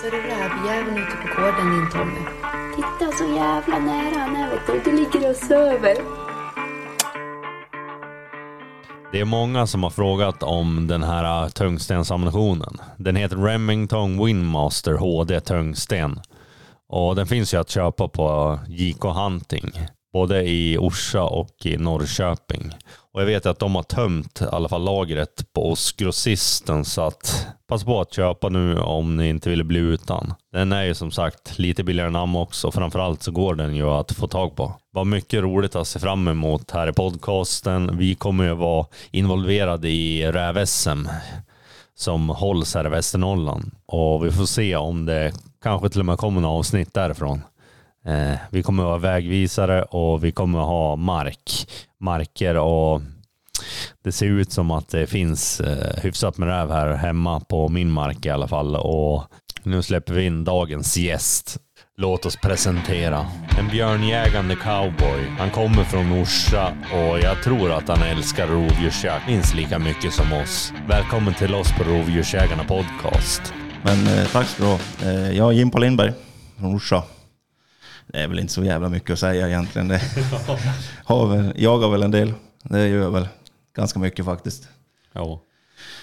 Ser du rävjäveln ute på gården din Tommy? Titta så jävla nära han är vet du. Du ligger och söver. Det är många som har frågat om den här tungstensammunitionen. Den heter Remington Windmaster HD Tungsten. Och den finns ju att köpa på JK Hunting. Både i Orsa och i Norrköping. Och jag vet att de har tömt i alla fall lagret på oss grossisten så att passa på att köpa nu om ni inte vill bli utan. Den är ju som sagt lite billigare än namn också. Framförallt så går den ju att få tag på. Vad mycket roligt att se fram emot här i podcasten. Vi kommer ju vara involverade i räv-SM som hålls här i Västernorrland. Och vi får se om det kanske till och med kommer några avsnitt därifrån. Eh, vi kommer att vara vägvisare och vi kommer att ha mark, marker och det ser ut som att det finns eh, hyfsat med räv här hemma på min mark i alla fall. Och nu släpper vi in dagens gäst. Låt oss presentera en björnjägande cowboy. Han kommer från Orsa och jag tror att han älskar rovdjursjakt minst lika mycket som oss. Välkommen till oss på Rovdjursjägarna Podcast. Men eh, tack ska du ha. Eh, jag är Jimpa Lindberg från Orsa. Det är väl inte så jävla mycket att säga egentligen. Det har väl, jagar väl en del. Det gör jag väl ganska mycket faktiskt. Ja.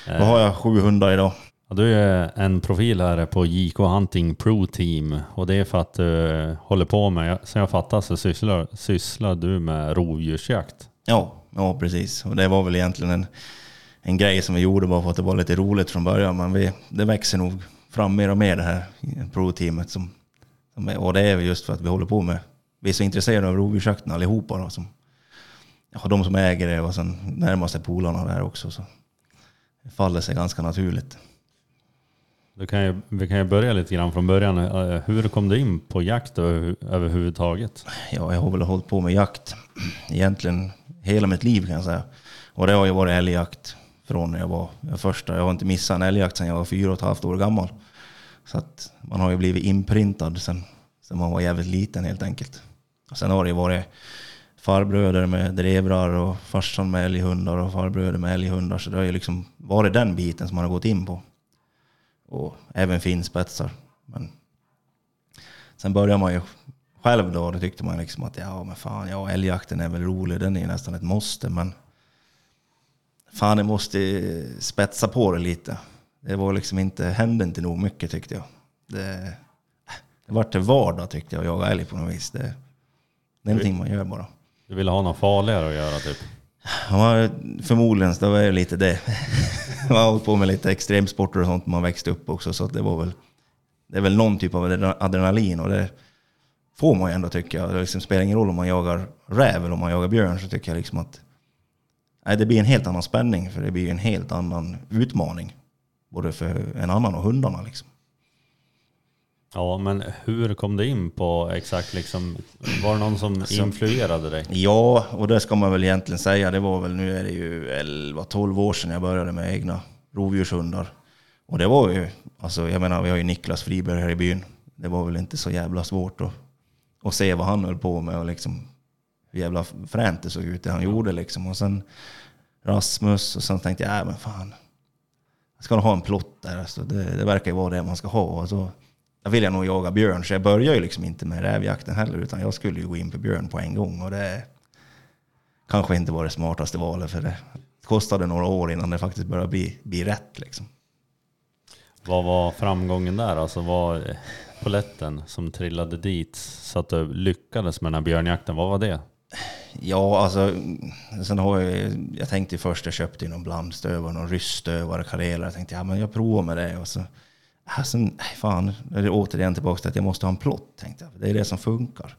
Vad har jag? Sju hundar idag. Ja, du är en profil här på JK Hunting Pro Team och det är för att du håller på med, som jag fattar så sysslar, sysslar du med rovdjursjakt. Ja, ja precis. Och det var väl egentligen en, en grej som vi gjorde bara för att det var lite roligt från början. Men vi, det växer nog fram mer och mer det här pro-teamet. Som, och det är just för att vi håller på med, vi är så intresserade av rovdjursjakten allihopa. Då, som, ja, de som äger det och sen närmaste polarna där också. Så det faller sig ganska naturligt. Du kan ju, vi kan ju börja lite grann från början. Eh, Hur kom du in på jakt över, överhuvudtaget? Ja, jag har väl hållit på med jakt egentligen hela mitt liv kan jag säga. Och det har ju varit älgjakt från när jag var jag första. Jag har inte missat en älgjakt sedan jag var fyra och ett halvt år gammal. Så att man har ju blivit inprintad sen, sen man var jävligt liten helt enkelt. Och sen har det ju varit farbröder med drevrar och farsan med älghundar och farbröder med älghundar. Så det har ju liksom varit den biten som man har gått in på. Och även finspetsar. Men sen började man ju själv då, då tyckte man liksom att ja men fan, ja älgjakten är väl rolig, den är ju nästan ett måste. Men fan, jag måste spetsa på det lite. Det var liksom inte, hände inte nog mycket tyckte jag. Det, det vart till vardag tyckte jag, jaga älg på något vis. Det, det är någonting man gör bara. Du ville ha något farligare att göra typ? Ja, förmodligen, det var ju lite det. Man har hållit på med lite extremsporter och sånt när man växte upp också. Så det var väl, det är väl någon typ av adrenalin och det får man ju ändå tycka. Det liksom spelar ingen roll om man jagar räv eller om man jagar björn så tycker jag liksom att nej, det blir en helt annan spänning för det blir en helt annan utmaning. Både för en annan och hundarna liksom. Ja, men hur kom du in på exakt liksom, var det någon som influerade dig? Ja, och det ska man väl egentligen säga. Det var väl, nu är det ju 11-12 år sedan jag började med egna rovdjurshundar. Och det var ju, alltså jag menar vi har ju Niklas Friberg här i byn. Det var väl inte så jävla svårt att, att se vad han höll på med och liksom hur jävla fränt det såg ut det han gjorde liksom. Och sen Rasmus och sen tänkte jag, äh, men fan. Jag ska nog ha en plott där. Alltså, det, det verkar ju vara det man ska ha. Alltså, jag vill jag nog jaga björn, så jag började ju liksom inte med rävjakten heller, utan jag skulle ju gå in på björn på en gång. Och det kanske inte var det smartaste valet, för det kostade några år innan det faktiskt började bli, bli rätt. Liksom. Vad var framgången där? Alltså var eh, poletten som trillade dit så att du lyckades med den här björnjakten, vad var det? Ja, alltså, sen har jag, jag tänkte först, jag köpte någon blandstövare, någon ryssstövare, karelare. Jag tänkte, ja men jag provar med det. Och så, alltså, sen, nej, fan, är det återigen tillbaka till att jag måste ha en plott, tänkte jag. Det är det som funkar.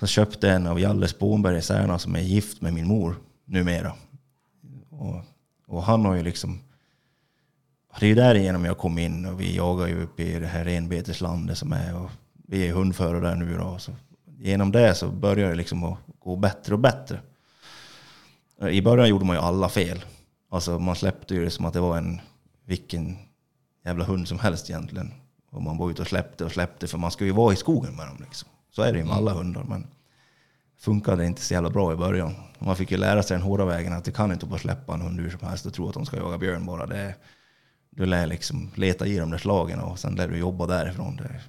Så köpte jag en av Jalle Spånberg i Särna som är gift med min mor numera. Och, och han har ju liksom, det är ju därigenom jag kom in och vi jagar ju uppe i det här renbeteslandet som är och vi är hundförare där nu då. Så genom det så började det liksom att gå bättre och bättre. I början gjorde man ju alla fel. Alltså man släppte ju det som att det var en vilken jävla hund som helst egentligen. Och man var ute och släppte och släppte för man ska ju vara i skogen med dem liksom. Så är det ju med alla hundar. Men funkade inte så jävla bra i början. Man fick ju lära sig den hårda vägen att det kan inte bara släppa en hund hur som helst och tro att de ska jaga björn bara. Det, du lär liksom leta i de där slagen och sen lär du jobba därifrån. Det.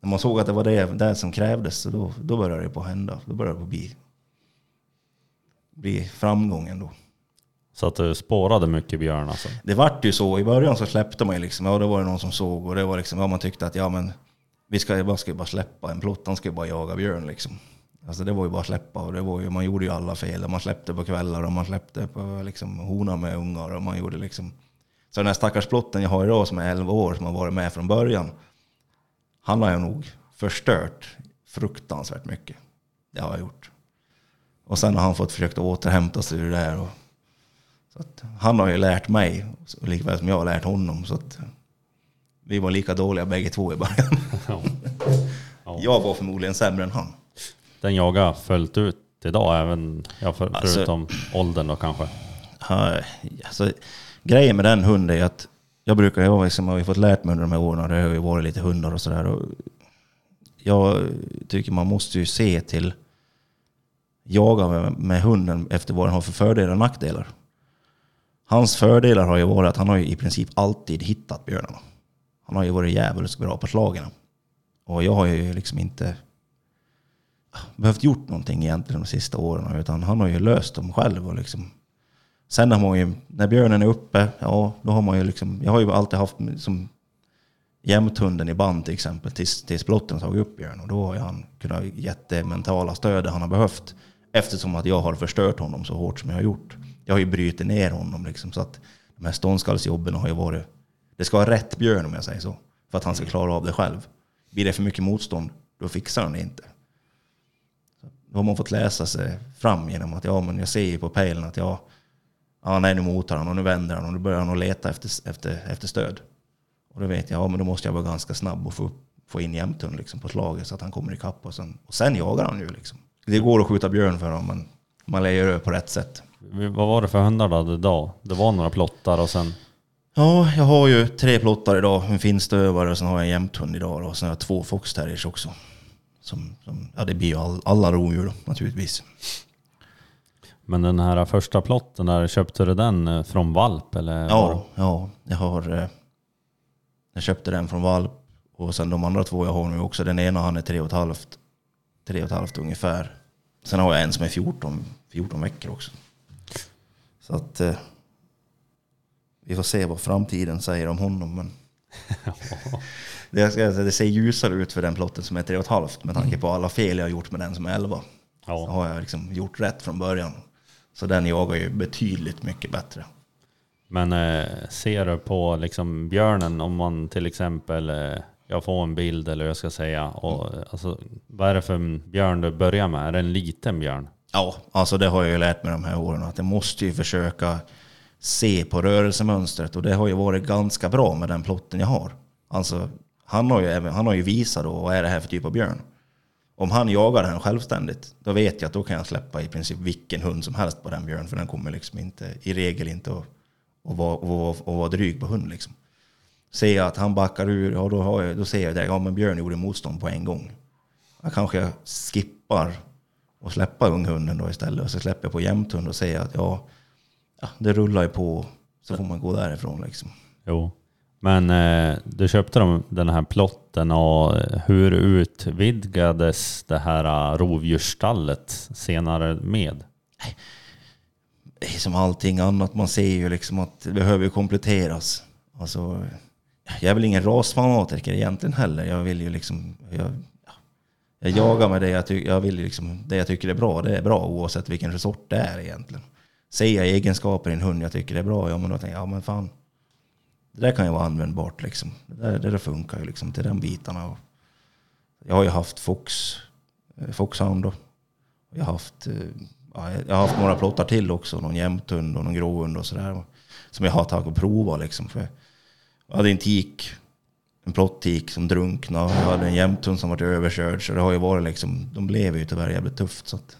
När man såg att det var det, det som krävdes, så då, då började det på hända. Då började det på bli, bli framgången då. Så att du spårade mycket björn alltså? Det vart ju så. I början så släppte man ju liksom, ja då var det någon som såg och det var liksom, ja man tyckte att ja men vi ska, man ska ju bara släppa en plott, han ska ju bara jaga björn liksom. Alltså det var ju bara släppa och det var ju, man gjorde ju alla fel. Man släppte på kvällar och man släppte på liksom hona med ungar och man gjorde liksom... Så den här stackars plotten jag har idag som är 11 år, som har varit med från början. Han har jag nog förstört fruktansvärt mycket. Det har jag gjort. Och sen har han fått försöka återhämta sig ur det där. Och, så han har ju lärt mig, likväl som jag har lärt honom. Så att, vi var lika dåliga bägge två i början. Ja. Ja. Jag var förmodligen sämre än han. Den jagar följt ut idag även, ja, för, Alltså- förutom åldern då kanske? Alltså, grejen med den hunden är att jag brukar, jag liksom, har ju fått lärt mig under de här åren, det har ju varit lite hundar och sådär. Jag tycker man måste ju se till jaga med, med hunden efter vad den har för fördelar och nackdelar. Hans fördelar har ju varit att han har ju i princip alltid hittat björnarna. Han har ju varit djävulskt bra på slagen. Och jag har ju liksom inte behövt gjort någonting egentligen de sista åren. Utan han har ju löst dem själv. Och liksom. Sen har man ju, när björnen är uppe, ja då har man ju liksom, jag har ju alltid haft som jämthunden i band till exempel tills, tills plotten tagit upp björn. Och då har ju han kunnat ge det mentala stödet han har behövt. Eftersom att jag har förstört honom så hårt som jag har gjort. Jag har ju brutit ner honom liksom. Så att de här ståndskallsjobben har ju varit, det ska vara rätt björn om jag säger så. För att han ska klara av det själv. Blir det för mycket motstånd, då fixar han det inte. Då har man fått läsa sig fram genom att ja, men jag ser ju på pejlen att ja, ja nej, nu motar han och nu vänder han och nu börjar han att leta efter, efter, efter stöd. Och då vet jag, ja men då måste jag vara ganska snabb och få, få in jämthund liksom på slaget så att han kommer ikapp och sen, och sen jagar han ju liksom. Det går att skjuta björn för men man lär göra det på rätt sätt. Vad var det för hundar du hade idag? Det var några plottar och sen... Ja, jag har ju tre plottar idag, en finstövare och sen har jag en jämthund idag då, och sen har jag två foxterriers också. Som, som, ja det blir ju all, alla rovdjur då, naturligtvis. Men den här första plotten där, köpte du den eh, från valp eller? Ja, ja, jag har... eh, Jag köpte den från valp och sen de andra två jag har nu också. Den ena han är tre och ett halvt, tre och ett halvt ungefär. Sen har jag en som är 14, 14 veckor också. Så att eh, vi får se vad framtiden säger om honom. Men det, det ser ljusare ut för den plotten som är tre och ett halvt med tanke på alla fel jag har gjort med den som är 11. Så ja. har jag liksom gjort rätt från början. Så den jagar ju betydligt mycket bättre. Men eh, ser du på liksom björnen om man till exempel, eh, jag får en bild eller jag ska säga, och, eh, alltså, vad är det för björn du börjar med? Är det en liten björn? Ja, alltså det har jag ju lärt mig de här åren. Att jag måste ju försöka se på rörelsemönstret. Och det har ju varit ganska bra med den plotten jag har. Alltså, han har ju, han har ju visat då, vad är det här för typ av björn? Om han jagar den självständigt, då vet jag att då kan jag släppa i princip vilken hund som helst på den björn. För den kommer liksom inte, i regel inte att, att, vara, att, vara, att vara dryg på hund liksom. Ser jag att han backar ur, ja då, har jag, då ser jag det. Ja men björn gjorde motstånd på en gång. Jag kanske skippar och släppa unghunden då istället. Och så släpper jag på jämthund och säger att ja, ja, det rullar ju på. Så får man gå därifrån liksom. Jo. Men eh, du köpte dem, den här plotten och eh, hur utvidgades det här eh, rovdjursstallet senare med? Det är som allting annat. Man ser ju liksom att det behöver kompletteras. Alltså, jag är väl ingen rasfanatiker egentligen heller. Jag vill ju liksom... Jag, jag jagar med det jag, ty- jag vill liksom, det jag tycker är bra. Det är bra oavsett vilken sort det är egentligen. Ser jag egenskaper i en hund jag tycker är bra, ja men då tänker jag, ja men fan. Det där kan ju vara användbart liksom. Det där, det där funkar ju liksom till den bitarna. Och jag har ju haft Fox, eh, Foxhound då. Jag har haft, eh, ja, jag har haft några plottar till också. Någon jämthund och någon gråhund och sådär. Som jag har tagit och provat liksom. För jag hade en tik, en plottik som drunknade. Jag hade en jämthund som varit överkörd. Så det har ju varit liksom, de lever ju tyvärr jävligt tufft. Så att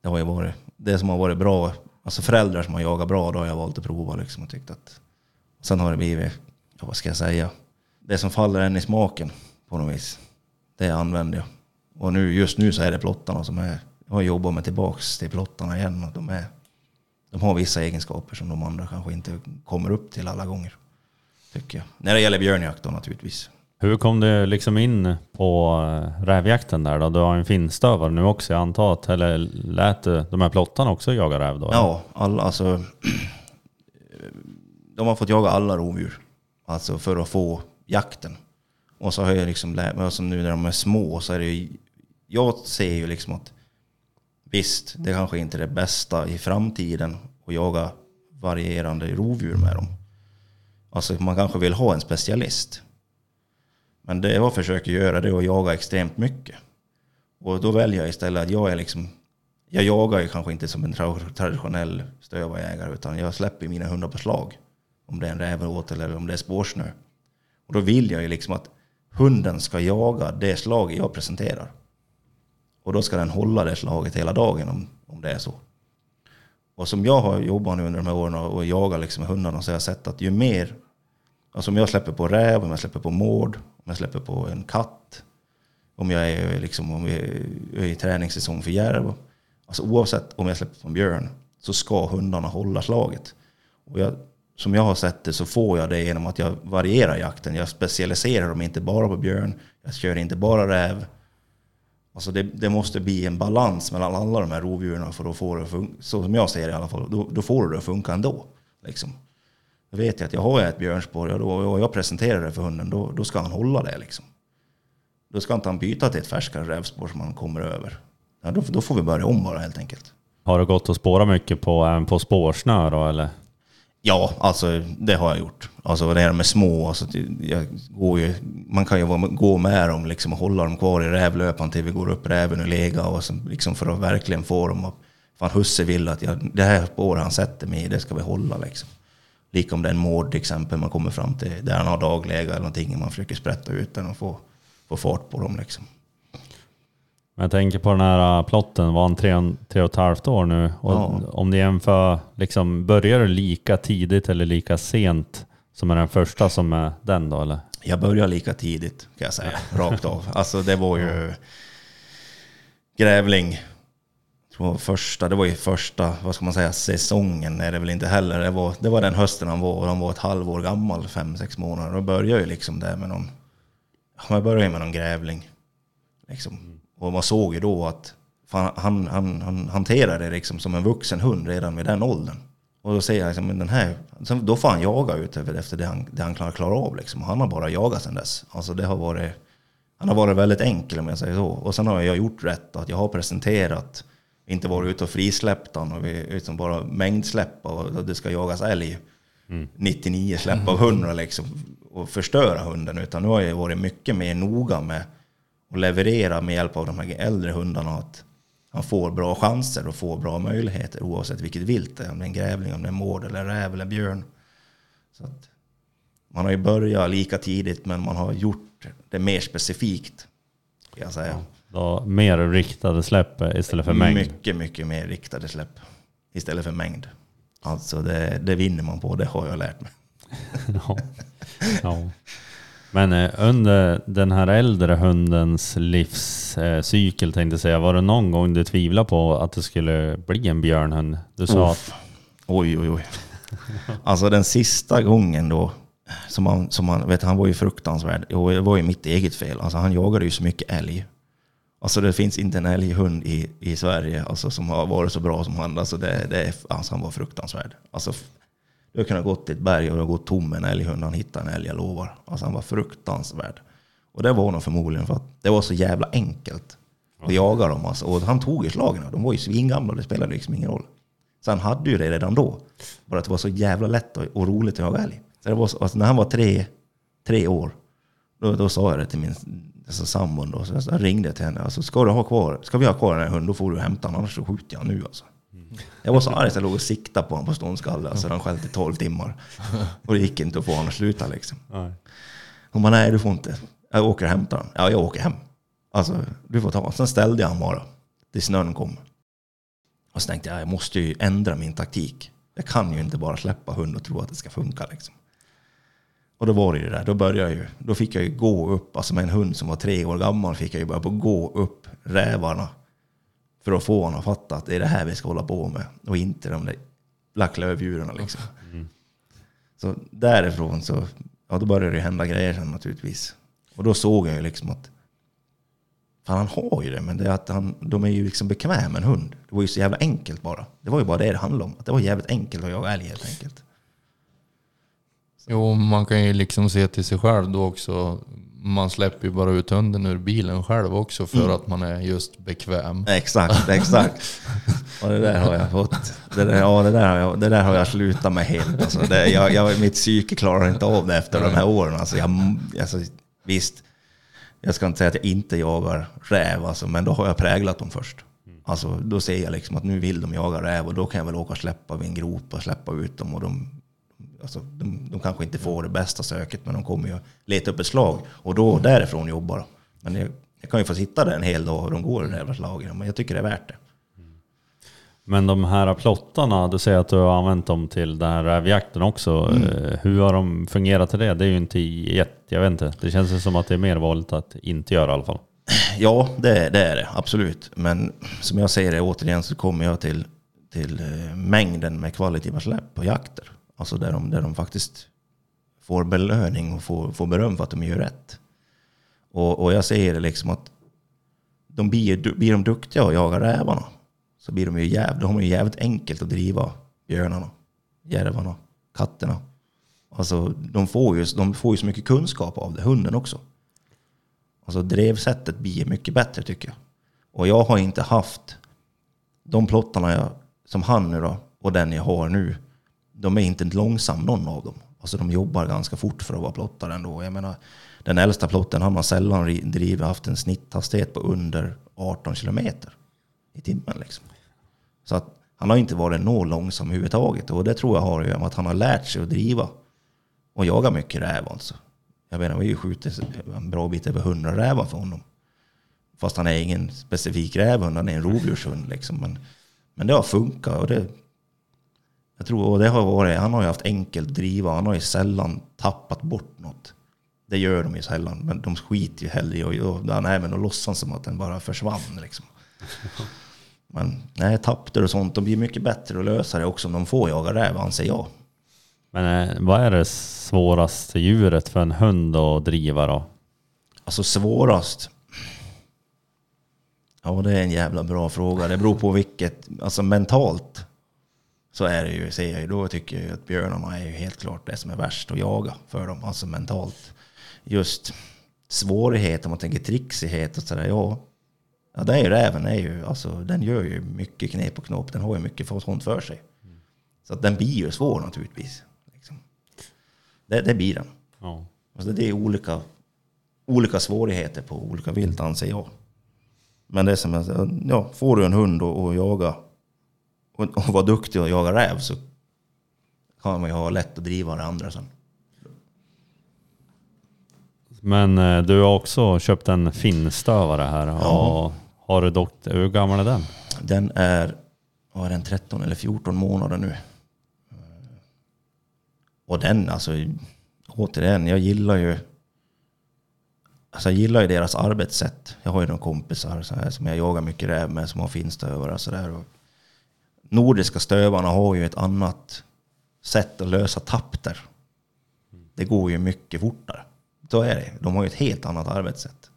det har ju varit det som har varit bra. Alltså föräldrar som har jagat bra, då har jag valt att prova liksom och tyckt att... Sen har det blivit, ja, vad ska jag säga? Det som faller en i smaken på något vis. Det använder jag. Och nu, just nu så är det plottarna som är... Jag har jobbat mig tillbaks till plottarna igen och de är... de har vissa egenskaper som de andra kanske inte kommer upp till alla gånger. Tycker jag. När det gäller björnjakt då naturligtvis. Hur kom du liksom in på eh, rävjakten där då? Du har en finstövare nu också jag antar att, eller lät de här plottarna också jaga räv då? Ja, alla, alltså, eh, de har fått jaga alla rovdjur. Alltså för att få jakten. Och så har jag liksom lärt mig, alltså nu när de är små så är det ju, jag ser ju liksom att visst, det kanske inte är det bästa i framtiden att jaga varierande rovdjur med dem. Alltså man kanske vill ha en specialist. Men det jag försöker göra det är att jaga extremt mycket. Och då väljer jag istället att jag är liksom, jag jagar ju kanske inte som en tra- traditionell stövarjägare utan jag släpper mina hundar på slag. Om det är en rävåtel eller om det är spårsnö. Och då vill jag ju liksom att hunden ska jaga det slag jag presenterar. Och då ska den hålla det slaget hela dagen om, om det är så. Och som jag har jobbat nu under de här åren och jagat liksom hundarna så har jag sett att ju mer, alltså om jag släpper på räv, om jag släpper på mård, om jag släpper på en katt, om jag är, liksom, om jag är i träningssäsong för järv, alltså oavsett om jag släpper på en björn så ska hundarna hålla slaget. Och jag, som jag har sett det så får jag det genom att jag varierar jakten. Jag specialiserar dem inte bara på björn, jag kör inte bara räv. Alltså det, det måste bli en balans mellan alla de här rovdjuren för att få det att funka. Så som jag ser det i alla fall. Då, då får det att funka ändå. Liksom. Då vet jag att jag har ett björnspår och, då, och jag presenterar det för hunden, då, då ska han hålla det. Liksom. Då ska inte han byta till ett färskare rävspår som han kommer över. Ja, då, då får vi börja om bara helt enkelt. Har du gått och spårat mycket på, även på spårsnö då eller? Ja, alltså det har jag gjort. Alltså när de är små, alltså, det- jag går ju, man kan ju gå med dem liksom, och hålla dem kvar i rävlöpan till vi går upp räven och lega och så, liksom, för att verkligen få dem att... Fan husse vill att jag, det här spåret han sätter mig i, det ska vi hålla liksom. Lika om det är en mård till exempel, man kommer fram till där han har dagläge eller någonting, man försöker sprätta ut den och få, få fart på dem liksom. Men jag tänker på den här äh, plotten, var han tre, tre och ett halvt år nu? Och Ja. Om det jämför, liksom, börjar du lika tidigt eller lika sent som är den första som är den då eller? Jag började lika tidigt kan jag säga, rakt av. Alltså det var ju grävling. Tror första, det var ju första, vad ska man säga, säsongen är det väl inte heller. Det var, det var den hösten han var och han var ett halvår gammal, fem, sex månader. Då började ju liksom där med någon, ja, jag började med någon grävling. Liksom. Och man såg ju då att fan, han, han, han hanterade det liksom som en vuxen hund redan vid den åldern. Och då säger jag liksom, men den här, då får han jaga ut efter det han, det han klarar, klarar av. Liksom. Han har bara jagat sedan dess. Alltså det har varit, han har varit väldigt enkel om jag säger så. Och sen har jag gjort rätt, att jag har presenterat, inte varit ute och frisläppt han och vi liksom bara mängdsläppa och det ska jagas älg. 99 släpp av 100 liksom och förstöra hunden. Utan nu har jag varit mycket mer noga med att leverera med hjälp av de här äldre hundarna att han får bra chanser och får bra möjligheter oavsett vilket vilt det är. Om det är en grävling, om det är mård eller räv eller björn. Så att man har ju börjat lika tidigt men man har gjort det mer specifikt. Ska jag säga. Då, mer riktade släpp istället för mängd. Mycket, mycket mer riktade släpp istället för mängd. Alltså det, det vinner man på, det har jag lärt mig. ja. ja. Men eh, under den här äldre hundens livscykel tänkte jag säga, var det någon gång du tvivlade på att det skulle bli en björnhund? Du sa att. Oj, oj, oj. Alltså den sista gången då, som han, som han, vet, han var ju fruktansvärd. Och det var ju mitt eget fel. Alltså han jagade ju så mycket älg. Alltså det finns inte en älghund i, i Sverige alltså, som har varit så bra som han. Alltså, det, det, är- alltså han var fruktansvärd. Alltså, du har kunnat gå till ett berg och du har gått tom med en älghund. Han hittade en älg, jag lovar. Alltså han var fruktansvärd. Och det var nog förmodligen för att det var så jävla enkelt att jaga dem. Alltså. Och han tog ju slagen. De var ju svingamla, det spelade liksom ingen roll. Så han hade ju det redan då. Bara att det var så jävla lätt och, och roligt att jaga älg. Så det var så, alltså när han var tre, tre år, då, då sa jag det till min alltså, sambon. Då, så jag ringde till henne. Alltså, ska, du ha kvar, ska vi ha kvar den här hunden, då får du hämta honom, annars så skjuter jag nu. Alltså. Jag var så arg så jag låg och siktade på honom på ståndskalle. Alltså, han skällde i 12 timmar. Och det gick inte att få honom att sluta. Liksom. Hon bara, nej du får inte. Jag åker och hämtar honom. Ja, jag åker hem. Alltså, du får ta. Sen ställde jag honom bara. Tills snön kom. Och så tänkte jag, jag måste ju ändra min taktik. Jag kan ju inte bara släppa hund och tro att det ska funka liksom. Och då var det ju det där. Då började jag ju, då fick jag ju gå upp, alltså med en hund som var tre år gammal fick jag ju börja på gå upp rävarna. För att få honom att fatta att det är det här vi ska hålla på med. Och inte de där lacklövdjuren liksom. Så därifrån så, ja då började det hända grejer sen naturligtvis. Och då såg jag ju liksom att Fan han har ju det, men det är att han, de är ju liksom bekväma med en hund. Det var ju så jävla enkelt bara. Det var ju bara det det handlade om. Att det var jävligt enkelt att jaga älg helt enkelt. Jo, man kan ju liksom se till sig själv då också. Man släpper ju bara ut hunden ur bilen själv också för att man är just bekväm. Exakt, exakt. Och det där har jag fått. Det där, ja, det där, har jag, det där har jag slutat med helt. Alltså, det, jag, jag, mitt psyke klarar inte av det efter de här åren. Alltså, jag, alltså, visst, jag ska inte säga att jag inte jagar räv, alltså, men då har jag präglat dem först. Alltså, då ser jag liksom att nu vill de jaga räv och då kan jag väl åka och släppa vid en grop och släppa ut dem. Och de, alltså, de, de kanske inte får det bästa söket, men de kommer ju leta upp ett slag och då därifrån jobbar de. Men jag, jag kan ju få sitta där en hel dag och de går i det jävla slagen, men jag tycker det är värt det. Men de här plottarna, du säger att du har använt dem till den här rävjakten också. Eh, Hur har de fungerat till det? Det är ju inte jätte, jag vet inte. Det känns som att det är mer vanligt att inte göra i alla fall. Ja, det, det är det absolut. Men som jag säger det återigen så kommer jag till, till eh, mängden med kvalitativa släpp på jakter. Alltså där de, där de faktiskt får belöning och får, får beröm för att de gör rätt. Och, och jag säger det liksom att de blir, blir de duktiga och jagar rävarna så blir de ju jävligt, då har man ju jävligt enkelt att driva björnarna, järvarna, katterna. Alltså de får, ju, de får ju så mycket kunskap av det, hunden också. Alltså drevsättet blir mycket bättre tycker jag. Och jag har inte haft de plottarna jag, som han nu då, och den jag har nu, de är inte långsam någon av dem. Alltså de jobbar ganska fort för att vara plottare ändå. Jag menar, den äldsta plotten han har sällan drivit, haft en snitthastighet på under 18 kilometer i timmen liksom. Så att han har inte varit nå långsam överhuvudtaget. Och det tror jag har att göra med att han har lärt sig att driva och jaga mycket räv alltså. Jag menar, vi har ju skjutit en bra bit över 100 rävar för honom. Fast han är ingen specifik rävhund, han är en rovdjurshund liksom. Men, men det har funkat och det... Jag tror, och det har varit, han har ju haft enkelt att driva, han har ju sällan tappat bort något. Det gör de ju sällan, men de skiter ju hellre i och, och han även och låtsas som att den bara försvann liksom. Men nej, tapper och sånt, de blir mycket bättre att lösa det också om de får jaga räv, anser jag. Men eh, vad är det svåraste djuret för en hund att driva då? Alltså svårast? Ja, det är en jävla bra fråga. Det beror på vilket, alltså mentalt så är det ju, ser jag ju, då tycker jag ju att björnarna är ju helt klart det som är värst att jaga för dem, alltså mentalt. Just svårighet, om man tänker trixighet och sådär, ja. Ja, det är ju räven, är ju, alltså, den gör ju mycket knep och knåp, den har ju mycket sånt för sig. Så att den blir ju svår naturligtvis. Liksom. Det, det blir den. Ja. Alltså det är olika, olika svårigheter på olika vilt anser jag. Men det är som ja, får du en hund och, och jaga och, vara duktig och jaga räv så kan man ju ha lätt att driva det andra sen. Men eh, du har också köpt en finstövare här. Ja. Och har du dock, hur gammal är den? Den är, vad är den, 13 eller 14 månader nu. Och den, alltså, återigen, jag gillar ju Alltså jag gillar ju deras arbetssätt. Jag har ju några kompisar så här, som jag jagar mycket räv med som har finstövare och sådär. Nordiska stövarna har ju ett annat sätt att lösa tapter. Det går ju mycket fortare. Så är det. De har ju ett helt annat arbetssätt.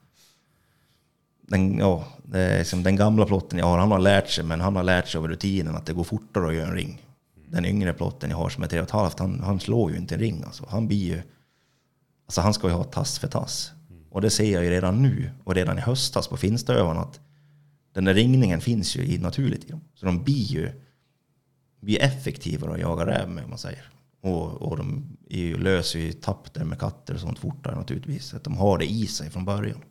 Den, ja, det är liksom den gamla plotten jag har, han har lärt sig, men han har lärt sig av rutinen att det går fortare att göra en ring. Den yngre plotten jag har som är tre och ett halvt, han, han slår ju inte en ring. Alltså. Han blir ju... Alltså han ska ju ha tass för tass. Och det ser jag ju redan nu och redan i höstas på finstövarna att den där ringningen finns ju i, naturligt i dem. Så de blir ju blir effektivare att jaga räv med om man säger. Och, och de är ju, löser ju tapper med katter och sånt fortare naturligtvis. Att de har det i sig från början.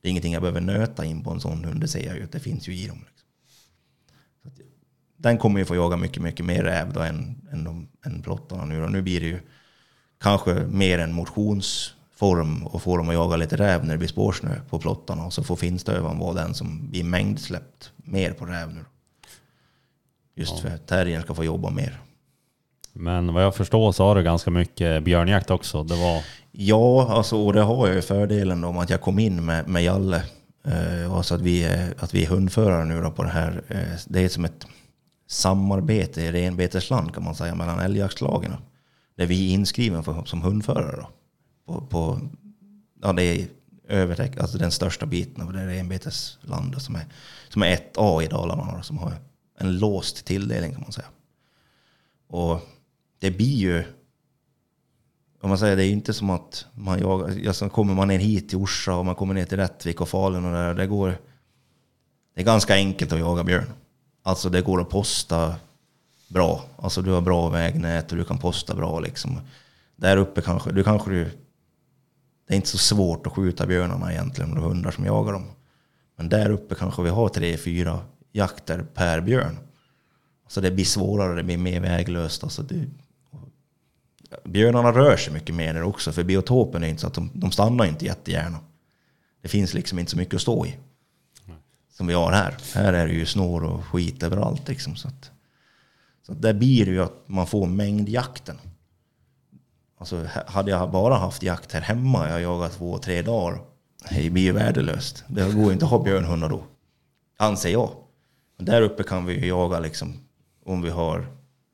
Det är ingenting jag behöver nöta in på en sån hund, det ser jag ju att det finns ju i dem. Liksom. Så att, den kommer ju få jaga mycket, mycket mer räv då än, än, de, än plottarna nu. Och nu blir det ju kanske mer en motionsform och få dem att jaga lite räv när det blir spårsnö på plottarna. Och så får finstövaren vara den som blir mängdsläppt mer på räv nu. Just för att terriern ska få jobba mer. Men vad jag förstår så har du ganska mycket björnjakt också. Det var... Ja, alltså, och det har jag ju fördelen om att jag kom in med, med Jalle. Eh, och så att vi, är, att vi är hundförare nu då på det här. Eh, det är som ett samarbete i renbetesland kan man säga mellan älgjaktslagen. Där vi är inskrivna för, som hundförare. Då. På, på, ja, det är övertäck, alltså den största biten av det renbeteslandet som är, som är ett A i Dalarna. Som har en låst tilldelning kan man säga. Och det blir ju om man säger, det är inte som att man jagar, alltså kommer man ner hit till Orsa och man kommer ner till Rättvik och Falun och där, det går... Det är ganska enkelt att jaga björn. Alltså det går att posta bra. Alltså du har bra vägnät och du kan posta bra liksom. Där uppe kanske, du kanske du... Det är inte så svårt att skjuta björnarna egentligen om med hundar som jagar dem. Men där uppe kanske vi har tre, fyra jakter per björn. Så det blir svårare, det blir mer väglöst. Alltså det, björnarna rör sig mycket mer där också, för biotopen är inte så att de, de stannar inte jättegärna. Det finns liksom inte så mycket att stå i. Som vi har här. Här är det ju snår och skit överallt liksom. Så, att, så att där blir det ju att man får mängdjakten. Alltså hade jag bara haft jakt här hemma, jag jagat två, tre dagar. Det blir ju värdelöst. Det går ju inte att ha björnhundar då. Anser jag. Där uppe kan vi ju jaga liksom, om vi har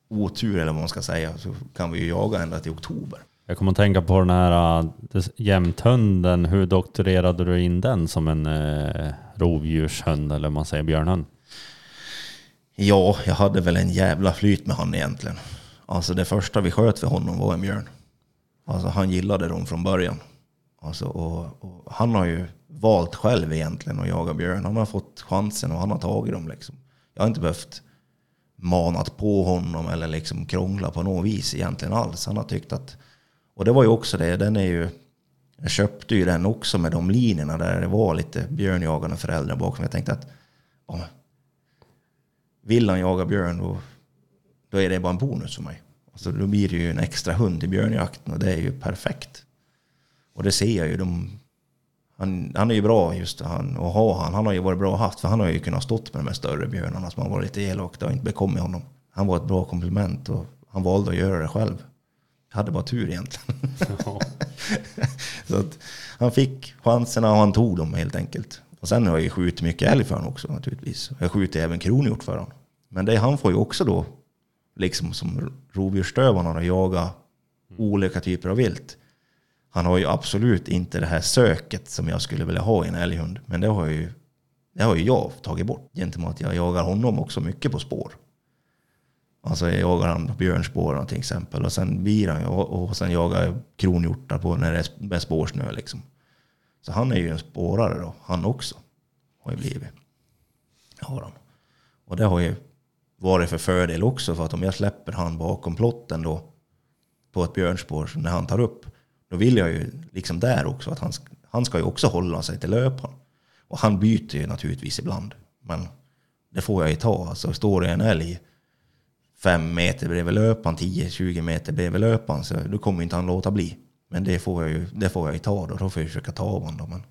otur eller vad man ska säga, så kan vi ju jaga ända till oktober. Jag kommer att tänka på den här äh, jämthunden. Hur doktorerade du in den som en eh, rovdjurshund eller man säger björnhund? Ja, jag hade väl en jävla flyt med han egentligen. Alltså det första vi sköt för honom var en björn. Alltså han gillade dem från början. Alltså, och, och han har ju valt själv egentligen att jaga björn. Han har fått chansen och han har tagit dem liksom. Jag har inte behövt manat på honom eller liksom krångla på något vis egentligen alls. Han har tyckt att... Och det var ju också det, den är ju... Jag köpte ju den också med de linjerna där det var lite björnjagande föräldrar bakom. Jag tänkte att... om, vill han jaga björn då, då är det bara en bonus för mig. Alltså då blir det ju en extra hund i björnjakten och det är ju perfekt. Och det ser jag ju. De, han, han är ju bra just han, och ha han. Han har ju varit bra haft för han har ju kunnat stått med de här större björnarna som har varit lite elak. Det har inte bekommit honom. Han var ett bra komplement och han valde att göra det själv. Jag hade bara tur egentligen. Ja. så att han fick chanserna och han tog dem helt enkelt. Och sen har jag ju skjutit mycket älg för honom också naturligtvis. Jag skjuter även kronhjort för honom. Men det, han får ju också då, liksom som rovdjursdövarna, jaga olika typer av vilt. Han har ju absolut inte det här söket som jag skulle vilja ha i en älghund. Men det har ju, det har ju jag tagit bort gentemot att jag jagar honom också mycket på spår. Alltså jag jagar han på björnspåren till exempel och sen blir han och, och sen jagar jag kronhjortar på när det är spårsnö liksom. Så han är ju en spårare då, han också. Har ju blivit. Har han. Och det har ju varit för fördel också för att om jag släpper han bakom plotten då på ett björnspår när han tar upp då vill jag ju liksom där också att han, han ska ju också hålla sig till löpan. Och han byter ju naturligtvis ibland. Men det får jag ju ta. Alltså står det en älg fem meter bredvid löpan, 10-20 meter bredvid löpan, så då kommer inte han låta bli. Men det får jag ju, det får jag ju ta då. Då får jag försöka ta av honom. Men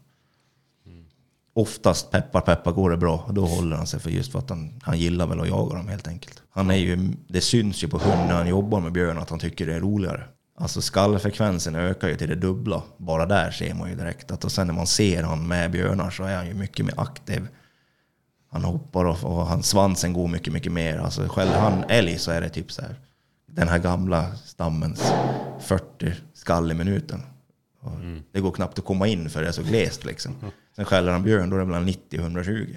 mm. Oftast, peppar peppar, går det bra. Då håller han sig för just för att han, han gillar väl att jaga dem helt enkelt. Han är ju, det syns ju på hund när han jobbar med björn att han tycker det är roligare. Alltså skallfrekvensen ökar ju till det dubbla. Bara där ser man ju direkt att och sen när man ser han med björnar så är han ju mycket mer aktiv. Han hoppar och, och han, svansen går mycket, mycket mer. Alltså skäller han älg så är det typ så här. Den här gamla stammens 40 skall i minuten. Mm. Det går knappt att komma in för det är så glest liksom. Sen skäller han björn då är det mellan 90 och 120.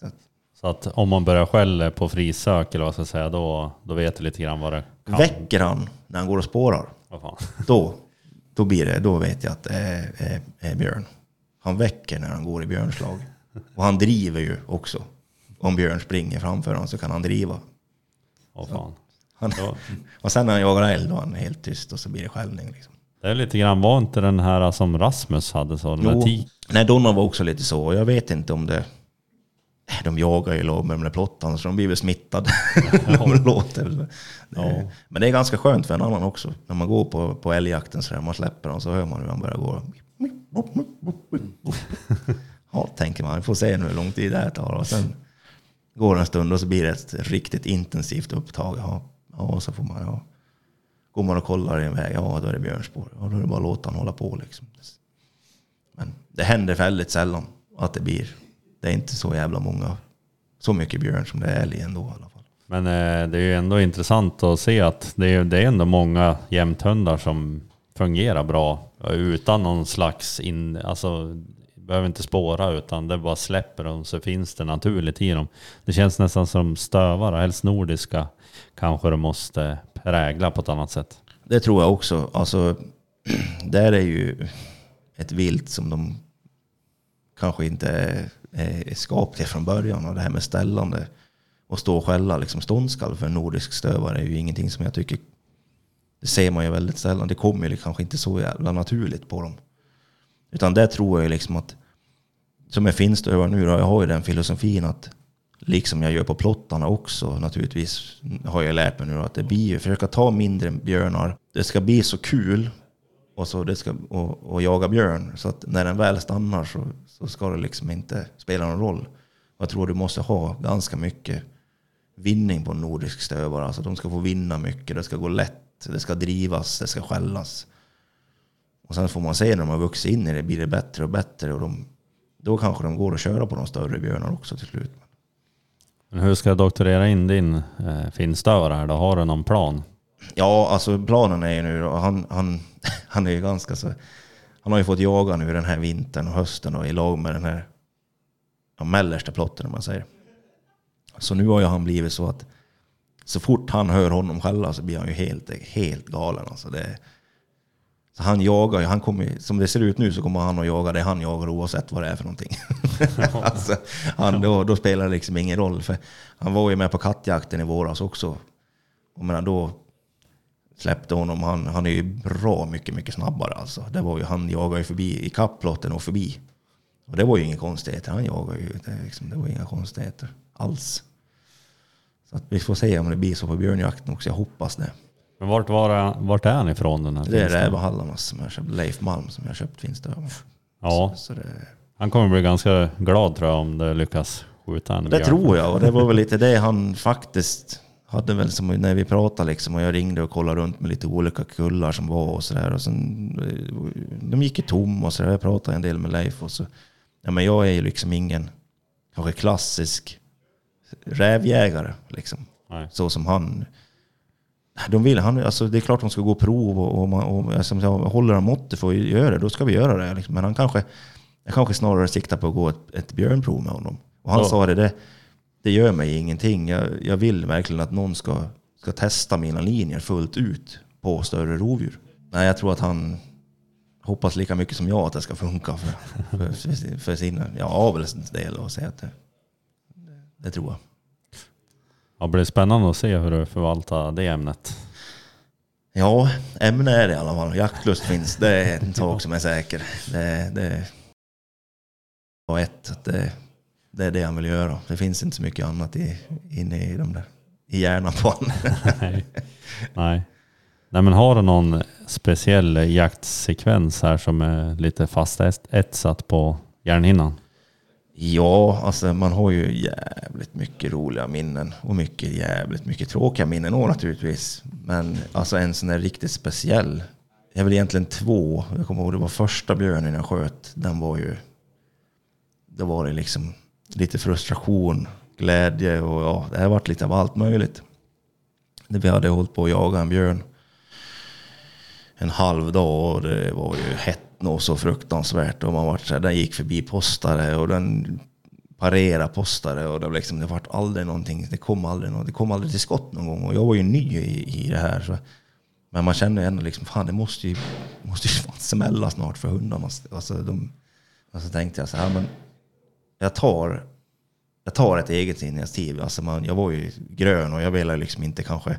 Så att, så att om man börjar skälla på frisök eller vad ska jag säga, då, då vet du lite grann vad det kan. Väcker han när han går och spårar, då, då, blir det, då vet jag att det är, är, är björn. Han väcker när han går i björnslag. Och han driver ju också. Om björn springer framför honom så kan han driva. Åh fan. Han, och sen när han jagar älg då är han helt tyst och så blir det skällning. Liksom. Det är lite grann, var inte den här som Rasmus hade så? Den jo, nej, Donna var också lite så. Jag vet inte om det de jagar ju låg med de där plottarna så de blir väl smittade. de låter. Ja. Men det är ganska skönt för en annan också. När man går på, på älgjakten så där, man släpper dem så hör man hur han börjar gå. Ja, tänker man. Vi får se nu hur lång tid det här tar. Och sen går det en stund och så blir det ett riktigt intensivt upptag. Ja, ja så får man, ja. Går man och kollar i en väg, ja då är det björnspår. Ja, då är det bara att låta honom hålla på liksom. Men det händer väldigt sällan att det blir det är inte så jävla många, så mycket björn som det är älg ändå i alla fall. Men eh, det är ju ändå intressant att se att det är, det är ändå många jämthundar som fungerar bra utan någon slags in, alltså behöver inte spåra utan det bara släpper dem så finns det naturligt i dem. Det känns nästan som stövare, helst nordiska kanske de måste prägla på ett annat sätt. Det tror jag också. Alltså, där är ju ett vilt som de kanske inte eh, skapliga från början. Och det här med ställande och stå och skälla liksom ståndskall för en nordisk stövare är ju ingenting som jag tycker... Det ser man ju väldigt sällan. Det kommer ju liksom kanske inte så jävla naturligt på dem. Utan det tror jag ju liksom att... Som jag finstövare nu då, jag har ju den filosofin att liksom jag gör på plottarna också naturligtvis har jag lärt mig nu att det blir ju försöka ta mindre björnar. Det ska bli så kul och så det ska och, och jaga björn så att när den väl stannar så, så ska det liksom inte spela någon roll. Jag tror du måste ha ganska mycket vinning på en nordisk stövare. Alltså de ska få vinna mycket, det ska gå lätt, det ska drivas, det ska skällas. Och sen får man se när de har vuxit in i det, blir det bättre och bättre. Och de, då kanske de går att köra på de större björnar också till slut. Men hur ska jag doktorera in din eh, finstövare här då? Har du någon plan? Ja, alltså planen är ju nu då, han, han, han är ju ganska så... Han har ju fått jaga nu den här vintern och hösten och i lag med den här ja, mellersta plotten om man säger. Så nu har ju han blivit så att så fort han hör honom skälla så blir han ju helt, helt galen. Alltså det, så han jagar ju, han kommer, som det ser ut nu så kommer han att jaga det han jagar oavsett vad det är för någonting. alltså, han, då, då spelar det liksom ingen roll. För han var ju med på kattjakten i våras också. Och menar, då släppte honom, han, han är ju bra mycket, mycket snabbare alltså. Det var ju, han jagade ju förbi i kapplotten och förbi. Och det var ju inga konstigheter, han jagade ju, det, liksom, det var inga konstigheter alls. Så att vi får se om det blir så på björnjakten också, jag hoppas det. Men vart, var, vart är han ifrån den här Det är? Rävhallarnas som jag köpt, Leif Malm som jag köpt finst över. Ja, Så, så det, han kommer bli ganska glad tror jag om det lyckas skjuta en det björn. tror jag och det var väl lite det han faktiskt hade väl som när vi pratade liksom och jag ringde och kollade runt med lite olika kullar som var och sådär. Och sen, eh, de gick ju tom och sådär. Jag pratade en del med Leif och så. Ja men jag är ju liksom ingen kanske klassisk rävjägare liksom. Nej. Så som han. De vill, han, alltså det är klart de ska gå prov och, och, man, och alltså, håller han måttet för att göra det, då ska vi göra det. Liksom. Men han kanske, jag kanske snarare siktar på att gå ett, ett björnprov med honom. Och han Ja. sa det, det, det gör mig ingenting. Jag, jag vill verkligen att någon ska, ska testa mina linjer fullt ut på större rovdjur. Nej, jag tror att han hoppas lika mycket som jag att det ska funka för, för, för, för sin ja, avelsens del. Och säga att det, det, det tror jag. Ja, det blir spännande att se hur du förvaltar det ämnet. Ja, ämne är det i alla fall. Jaktlust finns. Det är en sak som är säker. Det, det var ett. Att det, det är det han vill göra. Det finns inte så mycket annat i, inne i, de där, i hjärnan på honom. Nej. Nej. Nej men har du någon speciell jaktsekvens här som är lite fast etsat på hjärnhinnan? Ja, alltså man har ju jävligt mycket roliga minnen och mycket jävligt mycket tråkiga minnen också naturligtvis. Men alltså en sån där riktigt speciell. Jag är väl egentligen två. Jag kommer ihåg det var första björnen jag sköt. Den var ju... Då var det liksom lite frustration, glädje och ja, det har varit lite av allt möjligt. Det vi hade hållit på att jaga en björn en halv dag och det var ju hett och så fruktansvärt. Och man var så här, den gick förbi postare och den parerade postare och det, var liksom, det var aldrig någonting. Det kom aldrig, någon, det kom aldrig till skott någon gång och jag var ju ny i, i det här. Så. Men man känner ju ändå liksom, fan det måste ju, måste ju fan smälla snart för hundarna. Alltså, de, och så tänkte jag så här, men jag tar, jag tar ett eget initiativ. Alltså man, jag var ju grön och jag ville liksom inte kanske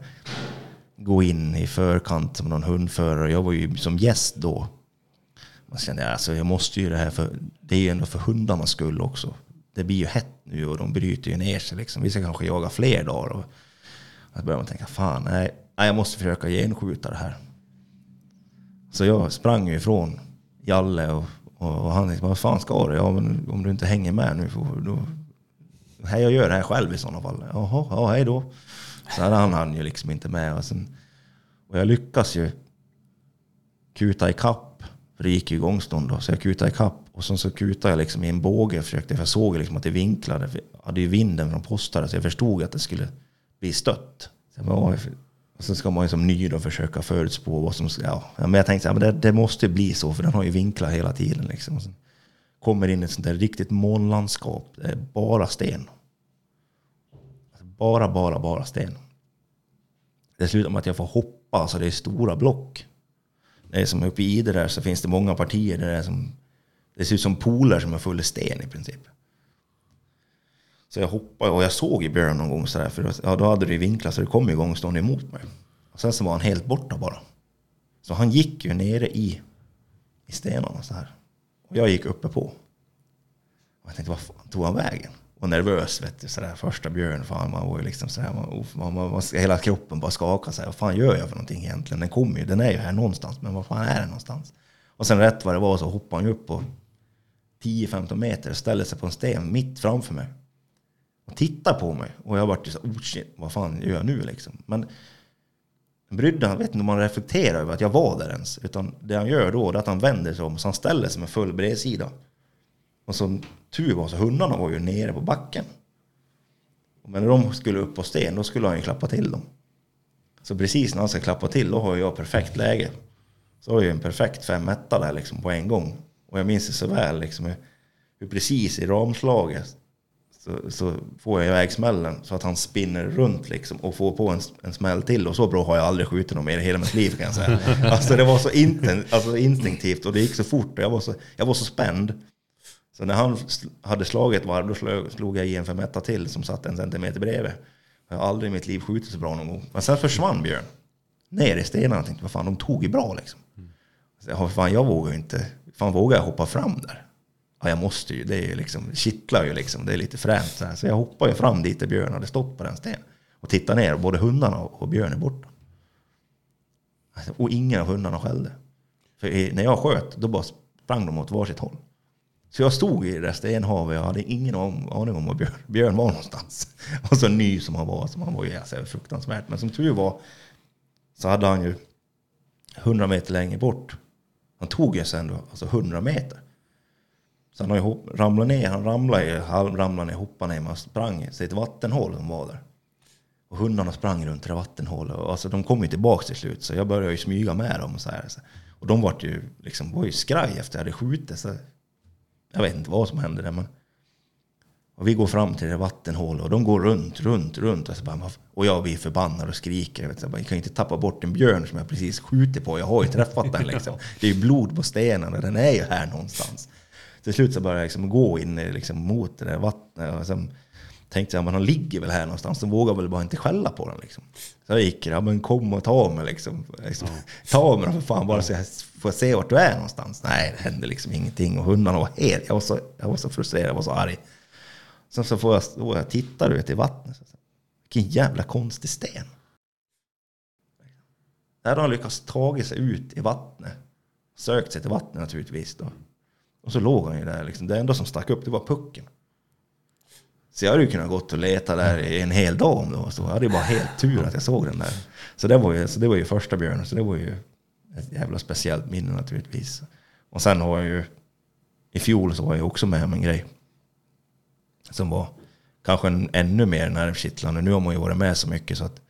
gå in i förkant som någon hundförare. Jag var ju som gäst då. Man kände alltså, jag måste ju det här för det är ju ändå för hundarnas skull också. Det blir ju hett nu och de bryter ju ner sig. Liksom. Vi ska kanske jaga fler dagar. Och då började man tänka, fan nej, nej, jag måste försöka genskjuta det här. Så jag sprang ju ifrån Jalle och, och, och han liksom, vad fan ska du? Ja, men om du inte hänger med nu, får, då, hej, jag gör det här själv i sådana fall. Jaha, ja, hej då. Så här, han hann ju liksom inte med. Och, sen, och jag lyckas ju kuta i kapp. För det gick ju igångstånd då. Så jag kutade i kapp. Och sen så kutade jag liksom i en båge. Försökte, för jag såg liksom att det vinklade. Jag hade ju vinden från postare. Så jag förstod att det skulle bli stött. Så, jag, bara, och så ska man ju som ny då försöka förutspå vad som ska... Ja, men jag tänkte att det, det måste bli så, för den har ju vinklar hela tiden. Liksom. Och sen kommer in ett sånt där riktigt månlandskap. Det är bara sten. Alltså, bara, bara, bara sten. Det slutar med att jag får hoppa, alltså det är stora block. Det är som uppe i Idre där så finns det många partier där det är som... Det ser ut som pooler som är fulla sten i princip. Så jag hoppade och jag såg i björn någon gång sådär, för ja, då hade det ju vinklat så det kom igång stående emot mig. Och sen så var han helt borta bara. Så han gick ju nere i, i stenarna så här. Och jag gick uppe på. Och jag tänkte, vad fan tog han vägen? Och nervös, vet du, sådär första björn, fan man var ju liksom sådär, man, man, man, man, hela kroppen bara skakade sig. Vad fan gör jag för någonting egentligen? Den kommer ju, den är ju här någonstans, men vad fan är den någonstans? Och sen rätt vad det var så hoppade han ju upp på 10-15 meter och ställde sig på en sten mitt framför mig och tittar på mig. Och jag vart ju så oh shit, vad fan gör jag nu liksom? Men brydde han, vet inte om han reflekterar över att jag var där ens. Utan det han gör då är att han vänder sig om, så han ställer sig med full bredsida. Och som tur var så hundarna var ju nere på backen. Men när de skulle upp på sten, då skulle han ju klappa till dem. Så precis när han ska klappa till, då har jag perfekt läge. Så har jag en perfekt femetta där liksom på en gång. Och jag minns det så väl liksom hur precis i ramslaget så, så får jag iväg smällen så att han spinner runt liksom och får på en, en smäll till. Och så bra har jag aldrig skjutit någon mer i hela mitt liv kan jag säga. Alltså det var så inten, alltså instinktivt och det gick så fort och jag var så, jag var så spänd. Så när han hade slagit varv då slog, slog jag i en femetta till som satt en centimeter bredvid. Jag har aldrig i mitt liv skjutit så bra någon gång. Men sen försvann Björn. Ner i stenarna. Jag tänkte, vad fan, de tog ju bra liksom. Så jag, fan, jag vågar ju inte. Fan, vågar jag hoppa fram där? Ja, jag måste ju, det är ju liksom, kittlar ju liksom, det är lite fränt. Så, här. så jag hoppar ju fram dit där Björn hade stått på den stenen och tittar ner och både hundarna och Björn är borta. Alltså, och ingen av hundarna skällde. För när jag sköt, då bara sprang de åt varsitt håll. Så jag stod i det där stenhavet och hade ingen aning om var Björn, Björn var någonstans. Och så ny som han var, som han var ju alltså, fruktansvärt. Men som tur var så hade han ju 100 meter längre bort. Han tog ju sen då, alltså 100 meter. Så han har ju ramlat ner, han ramlade ju, ramlade ner, hoppade ner, man sprang i ett vattenhål som var där. Och hundarna sprang runt det vattenhålet. Och alltså, de kom ju tillbaka till slut, så jag började ju smyga med dem. Och, så här, och de var ju, liksom, var ju skraj efter att jag hade skjutit. Så jag vet inte vad som hände där, men... Och vi går fram till det vattenhålet och de går runt, runt, runt. Och, så bara, och jag blir förbannad och skriker. Jag, vet, jag, bara, jag kan inte tappa bort en björn som jag precis skjutit på. Jag har ju träffat den liksom. Det är ju blod på stenarna, den är ju här någonstans till slut så började jag liksom gå in liksom mot det där vattnet. Och liksom tänkte jag, men han ligger väl här någonstans. De vågar väl bara inte skälla på den. Liksom. Så jag gick, ja men kom och ta mig liksom. liksom ta mig för fan bara så jag får se vart du är någonstans. Nej, det hände liksom ingenting. Och hundarna var helt, jag var så, jag var så frustrerad, jag var så arg. Sen så får jag, då jag titta ut i vattnet. Vilken jävla konstig sten. Där har han lyckats ta sig ut i vattnet. Sökt sig till vattnet naturligtvis. Då. Och så låg han ju där. Liksom. Det enda som stack upp det var pucken. Så jag hade ju kunnat gått och leta där i en hel dag om det var så. Jag hade ju bara helt tur att jag såg den där. Så det var ju, så det var ju första björnen. Så det var ju ett jävla speciellt minne naturligtvis. Och sen har jag ju... I fjol så var jag också med om en grej. Som var kanske en, ännu mer nervkittlande. Nu har man ju varit med så mycket så att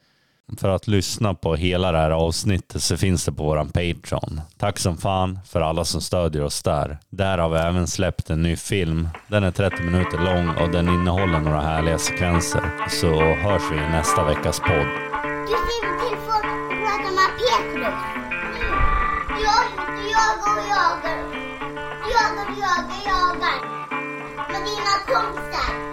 för att lyssna på hela det här avsnittet så finns det på våran Patreon. Tack som fan för alla som stödjer oss där. Där har vi även släppt en ny film. Den är 30 minuter lång och den innehåller några härliga sekvenser. Så hörs vi i nästa veckas podd. Du skriver till folk och pratar med Petrus. Jag, jagar och jagar. Jagar och jagar, jagar. Med dina kompisar